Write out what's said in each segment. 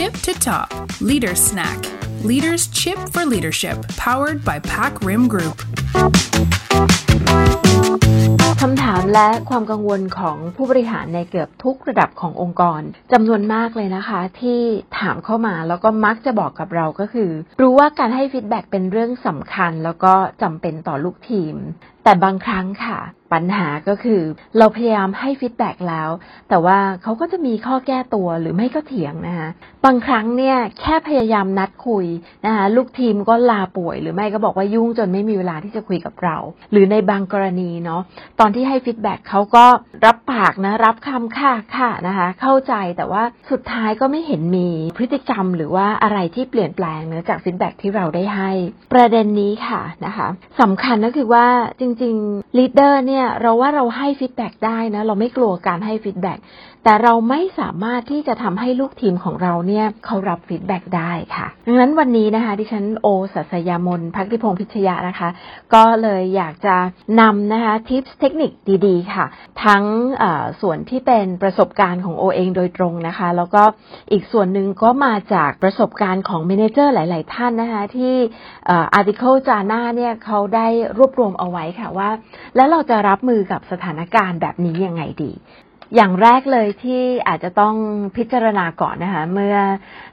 tip to top. Leader Snack. Leaders Chip for Leadership, powered by PacRim Group. คำถามและความกังวลของผู้บริหารในเกือบทุกระดับขององค์กรจำนวนมากเลยนะคะ ที่ถามเข้ามาแล้วก็มักจะบอกกับเราก็คือ รู้ว่าการให้ feedback เป็นเรื่องสำคัญ แล้วก็จำเป็นต่อลูกทีม แต่บางครั้งค่ะ ปัญหาก็คือ เราพยายามให้ feedback แล้ว แต่ว่าเขาก็จะมีข้อแก้ตัวหรือไม่ก็เถียงนะคะบางครั้งเนี่ยแค่พยายามนัดคุยนะคะลูกทีมก็ลาป่วย หรือไม่ก็บอกว่ายุ่งจนไม่มีเวลาที่จะคุยกับเรา หรือในบางกรณีเนาะตอนที่ให้ feedback เขาก็รับปากนะ รับคำค่ะค่ะนะคะ เข้าใจแต่ว่าสุดท้ายก็ไม่เห็นมีพฤติกรรมหรือว่าอะไรที่เปลี่ยนแปลงเนื่องจาก feedback ที่เราได้ให้ ประเด็นนี้ค่ะนะคะสำคัญก็คือว่าจริงๆ leader เนี่ยเราว่าเราให้ feedback ได้นะ เราไม่กลัวการให้ feedback แต่เราไม่สามารถที่จะทำให้ลูกทีมของเราเนี่ยเขารับ feedback ได้ค่ะ ดังนั้นวันนี้นะคะดิฉันโอสัสยามนพักดิพงศ์พิชยะนะคะ ก็เลยอยากจะนำนะคะทิปเทคนิคดีๆ ค่ะ ทั้งส่วนที่เป็นประสบการณ์ของโอเองโดยตรงนะคะ แล้วก็อีกส่วนหนึ่งก็มาจากประสบการณ์ของ manager หลาย ๆ ท่านนะคะที่article จาน่าเนี่ยเขาได้รวบรวมเอาไว้ค่ะว่า แล้วเราจะรับมือกับสถานการณ์แบบนี้ยังไงดี อย่างแรกเลยที่อาจจะต้องพิจารณาก่อนนะคะ เมื่อ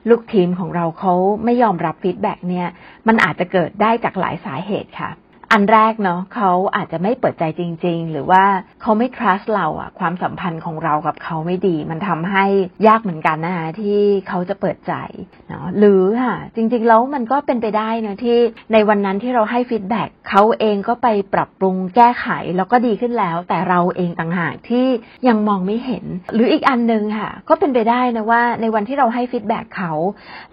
ลูกทีมของเราเขาไม่ยอมรับ feedback เนี่ย มันอาจจะเกิดได้จากหลายสาเหตุค่ะ อันแรกเนาะเขาอาจจะไม่เปิดใจจริง ๆ หรือว่าเขาไม่ trust เราอะความสัมพันธ์ของเรากับเขาไม่ดี มันทำให้ยากเหมือนกันนะคะที่เขาจะเปิดใจเนาะหรือค่ะจริงๆแล้วมันก็เป็นไปได้นะที่ในวันนั้นที่เราให้ feedback เขาเองก็ไปปรับปรุงแก้ไขแล้วก็ดีขึ้นแล้ว แต่เราเองต่างหากที่ยังมองไม่เห็น หรืออีกอันนึงค่ะ ก็เป็นไปได้นะว่าในวันที่เราให้ feedback เขา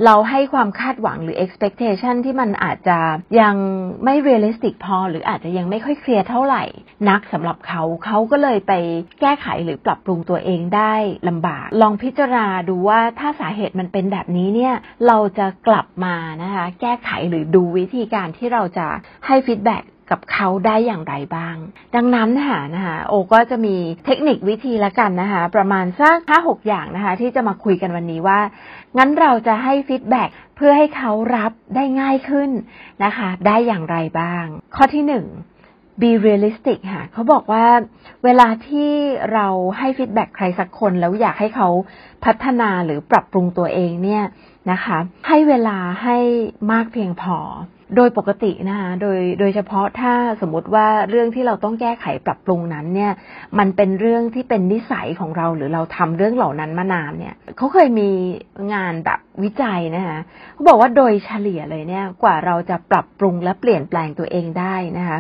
เราให้ความคาดหวังหรือ expectation ที่มันอาจจะยังไม่ realistic พอ หรืออาจจะยังไม่ค่อยเคลียร์เท่าไหร่ นักสำหรับเขาเขาก็เลยไปแก้ไขหรือปรับปรุงตัวเองได้ลำบาก ลองพิจารณาดูว่าถ้าสาเหตุมันเป็นแบบนี้เนี่ยเราจะกลับมานะคะแก้ไขหรือดูวิธีการที่เราจะให้ feedback กับเขาได้อย่างไรบ้าง ดังนั้นค่ะนะคะโอก็จะมีเทคนิควิธีละกันนะคะ ประมาณสักห้าหกอย่างนะคะ ที่จะมาคุยกันวันนี้ว่า งั้นเราจะให้ feedback เพื่อให้เขารับได้ง่ายขึ้นนะคะ ได้อย่างไรบ้าง ข้อที่หนึ่ง be realistic ค่ะ เขาบอกว่าเวลาที่เราให้ฟีดแบ็กใครสักคน แล้วอยากให้เขาพัฒนาหรือปรับปรุงตัวเองเนี่ยนะคะ ให้เวลาให้มากเพียงพอโดยปกตินะคะโดยโดยเฉพาะถ้าสมมติว่าเรื่องที่เราต้องแก้ไขปรับปรุงนั้นเนี่ย มันเป็นเรื่องที่เป็นนิสัยของเราหรือเราทำเรื่องเหล่านั้นมานานเนี่ยเขาเคยมีงานแบบวิจัยนะคะเขาบอกว่าโดยเฉลี่ยเลยเนี่ยกว่าเราจะปรับปรุงและเปลี่ยนแปลงตัวเองได้นะคะ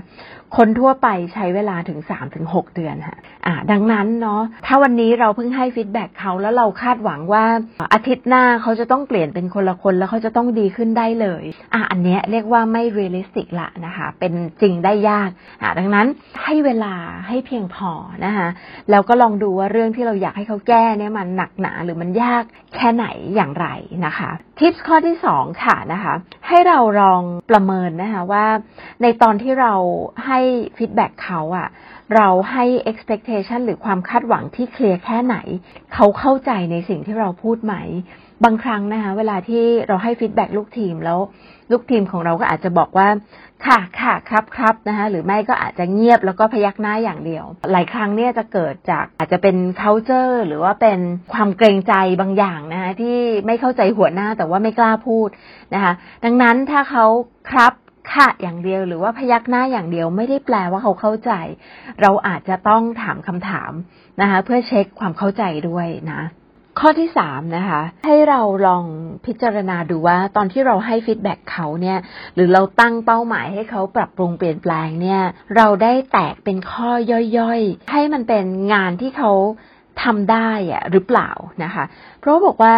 คนทั่วไปใช้เวลาถึง3-6เดือนค่ะอ่าดังนั้นเนาะถ้าวันนี้เราเพิ่งให้ feedback เขาแล้วเราคาดหวังว่าอาทิตย์หน้าเขาจะต้องเปลี่ยนเป็นคนละคนแล้วเขาจะต้องดีขึ้นได้เลยอะอันเนี้ยเรียกว่าว่าไม่ realistic ละนะคะ เป็นจริงได้ยากดังนั้นให้เวลาให้เพียงพอนะคะแล้วก็ลองดูว่าเรื่องที่เราอยากให้เขาแก้เนี่ยมันหนักหนาหรือมันยากแค่ไหนอย่างไรนะคะทิปข้อที่2ค่ะนะคะ ให้เราลองประเมินนะคะว่าในตอนที่เราให้ feedback เขาอะเราให้ expectation หรือความคาดหวังที่เคลียร์แค่ไหน เขาเข้าใจในสิ่งที่เราพูดไหม บางครั้งนะคะเวลาที่เราให้ feedback ลูกทีมแล้วลูกทีมของเราก็อาจจะบอกว่า ค่ะค่ะครับครับนะคะหรือไม่ก็อาจจะเงียบแล้วก็พยักหน้าอย่างเดียว หลายครั้งเนี่ยจะเกิดจากอาจจะเป็น culture หรือว่าเป็นความเกรงใจบางอย่างนะคะที่ไม่เข้าใจหัวหน้าแต่ว่าไม่กล้าพูดนะคะดังนั้นถ้าเขาครับค่ะอย่างเดียวหรือว่าพยักหน้าอย่างเดียวไม่ได้แปลว่าเขาเข้าใจ เราอาจจะต้องถามคำถามนะคะเพื่อเช็คความเข้าใจด้วยนะ ข้อที่สามนะคะ ให้เราลองพิจารณาดูว่าตอนที่เราให้ฟีดแบ็กเขาเนี่ย หรือเราตั้งเป้าหมายให้เขาปรับปรุงเปลี่ยนแปลงเนี่ย เราได้แตกเป็นข้อย่อยๆ ให้มันเป็นงานที่เขา ทำได้อะหรือเปล่านะคะ เพราะบอกว่า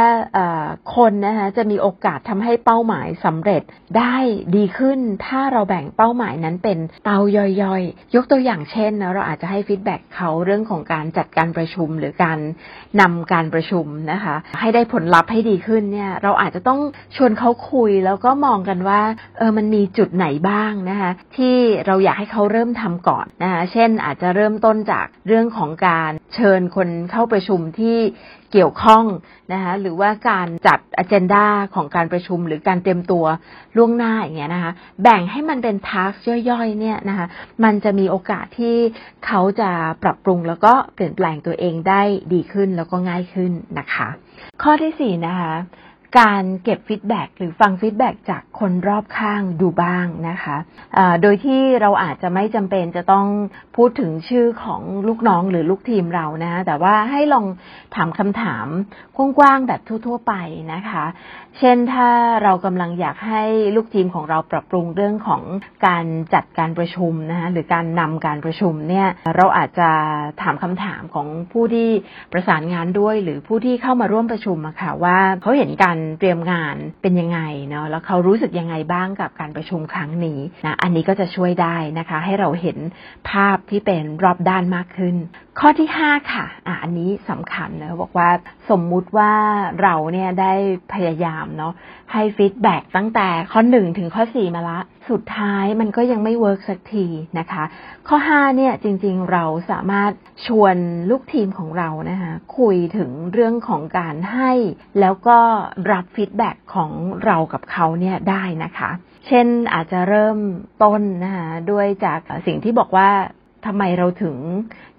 คนนะคะจะมีโอกาสทำให้เป้าหมายสำเร็จได้ดีขึ้น ถ้าเราแบ่งเป้าหมายนั้นเป็นเตาย่อยๆ ยกตัวอย่างเช่นนะเราอาจจะให้ฟีดแบ็กเขาเรื่องของการจัดการประชุมหรือการนำการประชุมนะคะ ให้ได้ผลลัพธ์ให้ดีขึ้นเนี่ย เราอาจจะต้องชวนเขาคุยแล้วก็มองกันว่าเออมันมีจุดไหนบ้างนะคะที่เราอยากให้เขาเริ่มทำก่อนนะคะเช่นอาจจะเริ่มต้นจากเรื่องของการเชิญคนเข้าประชุมที่เกี่ยวข้องนะคะหรือว่าการจัดอ g e n d a ของการประชุมหรือการเตรียมตัวล่วงหน้าอย่างเงี้ยนะคะแบ่งให้มันเป็นทัสย่อยๆเนี่ยนะคะมันจะมีโอกาสที่เขาจะปรับปรุงแล้วก็เปลี่ยนแปลงตัวเองได้ดีขึ้นแล้วก็ง่ายขึ้นนะคะ ข้อที่สี่นะคะ การเก็บฟีดแบ็หรือฟังฟีดแบ็จากคนรอบข้างดูบ้างนะคะะโดยที่เราอาจจะไม่จำเป็นจะต้องพูดถึงชื่อของลูกน้องหรือลูกทีมเรานะ แต่ว่าให้ลองถามคำถามกว้างๆแบบทั่ว ๆ ไปนะคะ เช่นถ้าเรากำลังอยากให้ลูกทีมของเราปรับปรุงเรื่องของการจัดการประชุมนะคะหรือการนำการประชุมเนี่ยเราอาจจะถามคำถามของผู้ที่ประสานงานด้วย หรือผู้ที่เข้ามาร่วมประชุมอะค่ะว่าเขาเห็นการเตรียมงานเป็นยังไงเนาะแล้วเขารู้สึกยังไงบ้างกับการประชุมครั้งนี้นะอันนี้ก็จะช่วยได้นะคะ ให้เราเห็นภาพที่เป็นรอบด้านมากขึ้น ข้อที่ 5 ค่ะอะอันนี้สำคัญนะบอกว่าสมมุติว่าเราเนี่ยได้พยายามเนาะให้ feedback ตั้งแต่ข้อ 1 ถึงข้อ 4 มาละ สุดท้ายมันก็ยังไม่เวิร์กสักทีนะคะ ข้อ 5 เนี่ยจริงๆเราสามารถชวนลูกทีมของเรานะคะคุยถึงเรื่องของการให้ แล้วก็รับ feedback ของเรากับเขาเนี่ยได้นะคะ เช่นอาจจะเริ่มต้นนะคะด้วยจากสิ่งที่บอกว่า ทำไมเราถึง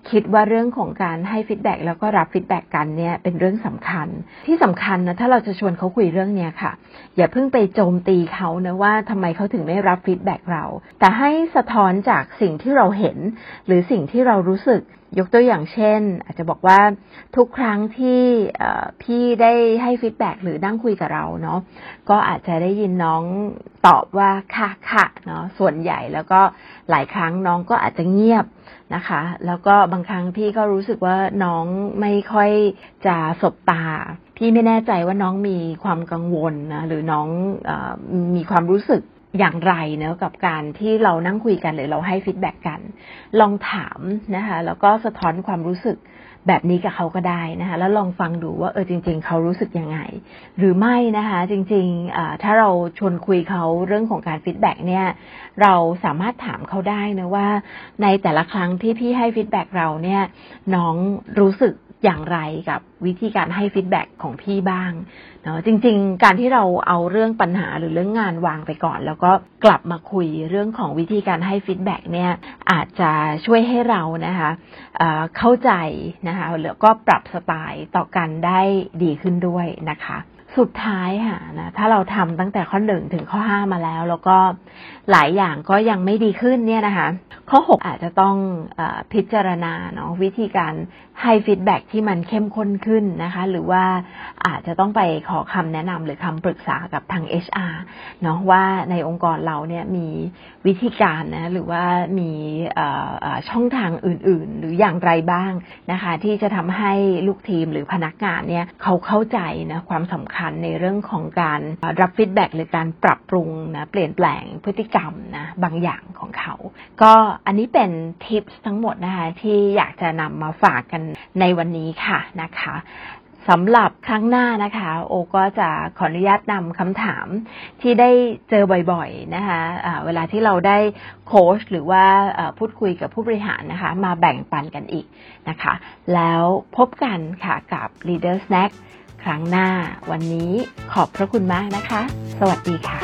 คิดว่าเรื่องของการให้ feedback แล้วก็รับ feedback กันเนี่ยเป็นเรื่องสำคัญ ที่สำคัญนะถ้าเราจะชวนเขาคุยเรื่องเนี้ยค่ะ อย่าเพิ่งไปโจมตีเขานะว่าทำไมเขาถึงไม่รับ feedback เรา แต่ให้สะท้อนจากสิ่งที่เราเห็น หรือสิ่งที่เรารู้สึก ยกตัวอย่างเช่น อาจจะบอกว่าทุกครั้งที่พี่ได้ให้ฟีดแบ็หรือนั่งคุยกับเราเนาะก็อาจจะได้ยินน้องตอบว่าค่ะค่ะเนาะส่วนใหญ่แล้วก็หลายครั้งน้องก็อาจจะเงียบนะคะ แล้วก็บางครั้งพี่ก็รู้สึกว่าน้องไม่ค่อยจะสบตาพี่ไม่แน่ใจว่าน้องมีความกังวลนะหรือน้องอมีความรู้สึก อย่างไรเนาะกับการที่เรานั่งคุยกันหรือเราให้ feedback กัน ลองถามนะคะแล้วก็สะท้อนความรู้สึกแบบนี้กับเขาก็ได้นะคะแล้วลองฟังดูว่าเออจริง ๆ เขารู้สึกยังไง หรือไม่นะคะจริงๆถ้าเราชวนคุยเขาเรื่องของการ feedback เนี่ยเราสามารถถามเขาได้นะว่า ในแต่ละครั้งที่พี่ให้ feedback เราเนี่ยน้องรู้สึก อย่างไรกับวิธีการให้ feedback ของพี่บ้างเนาะจริง ๆ การที่เราเอาเรื่องปัญหาหรือเรื่องงานวางไปก่อน แล้วก็กลับมาคุยเรื่องของวิธีการให้ฟีดแบ็เนี่ยอาจจะช่วยให้เรานะคะเข้าใจนะคะแล้วก็ปรับสไตล์ต่อกันได้ดีขึ้นด้วยนะคะสุดท้ายค่ะนะถ้าเราทำตั้งแต่ข้อหนึ่งถึงข้อห้ามาแล้ว แล้วก็หลายอย่างก็ยังไม่ดีขึ้นเนี่ยนะคะ ข้อหกอาจจะต้องอพิจารณาเนาะวิธีการให้ฟีดแบ็ที่มันเข้มข้นขึ้นนะคะ หรือว่าอาจจะต้องไปขอคำแนะนำหรือคำปรึกษากับทาง HR เนาะว่าในองค์กรเราเนี่ยมีวิธีการนะหรือว่ามีช่องทางอื่น ๆ หรืออย่างไรบ้างนะคะ ที่จะทำให้ลูกทีมหรือพนักงานเนี่ยเขาเข้าใจนะความสำคัญในเรื่องของการรับฟีดแบ็หรือการปรับปรุงนะเปลี่ยนแปลงพฤติกรรมนะบางอย่างของเขา ก็อันนี้เป็นทิปทั้งหมดนะคะ ที่อยากจะนำมาฝากกันในวันนี้ค่ะนะคะสำหรับครั้งหน้านะคะ โอก็จะขออนุญาตนำคำถามที่ได้เจอบ่อยๆนะคะะเวลาที่เราได้โค้ชหรือว่าพูดคุยกับผู้บริหารนะคะ มาแบ่งปันกันอีกนะคะ แล้วพบกันค่ะกับ Leader Snack ครั้งหน้าวันนี้ขอบพระคุณมากนะคะ สวัสดีค่ะ